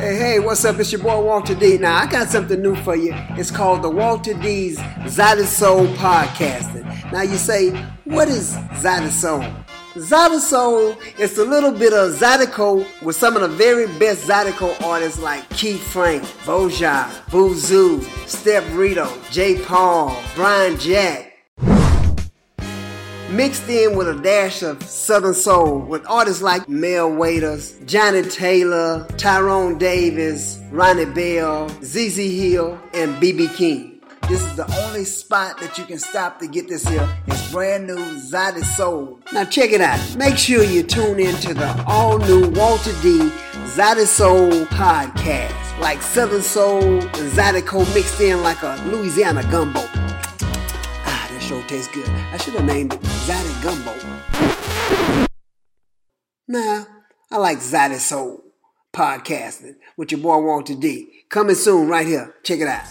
Hey, hey, what's up? It's your boy Walter D. Now, I got something new for you. It's called the Walter D's ZydeSoul Podcasting. Now, you say, what is ZydeSoul? Zada Soul is a little bit of Zydeco with some of the very best Zydeco artists like Keith Frank, Voja, Boozoo, Step Rideau, J. Paul, Brian Jack, mixed in with a dash of Southern Soul with artists like Mel Waiters, Johnnie Taylor, Tyrone Davis, Ronnie Bell, ZZ Hill, and BB King. This is the only spot that you can stop to get this here. It's brand new ZydeSoul. Now check it out. Make sure you tune in to the all new Walter D ZydeSoul podcast. Like Southern Soul and Zydeco mixed in like a Louisiana gumbo. Sure tastes good. I should have named it Zaddy Gumbo. Nah, I like ZydeSoul podcasting with your boy Walter D. Coming soon right here. Check it out.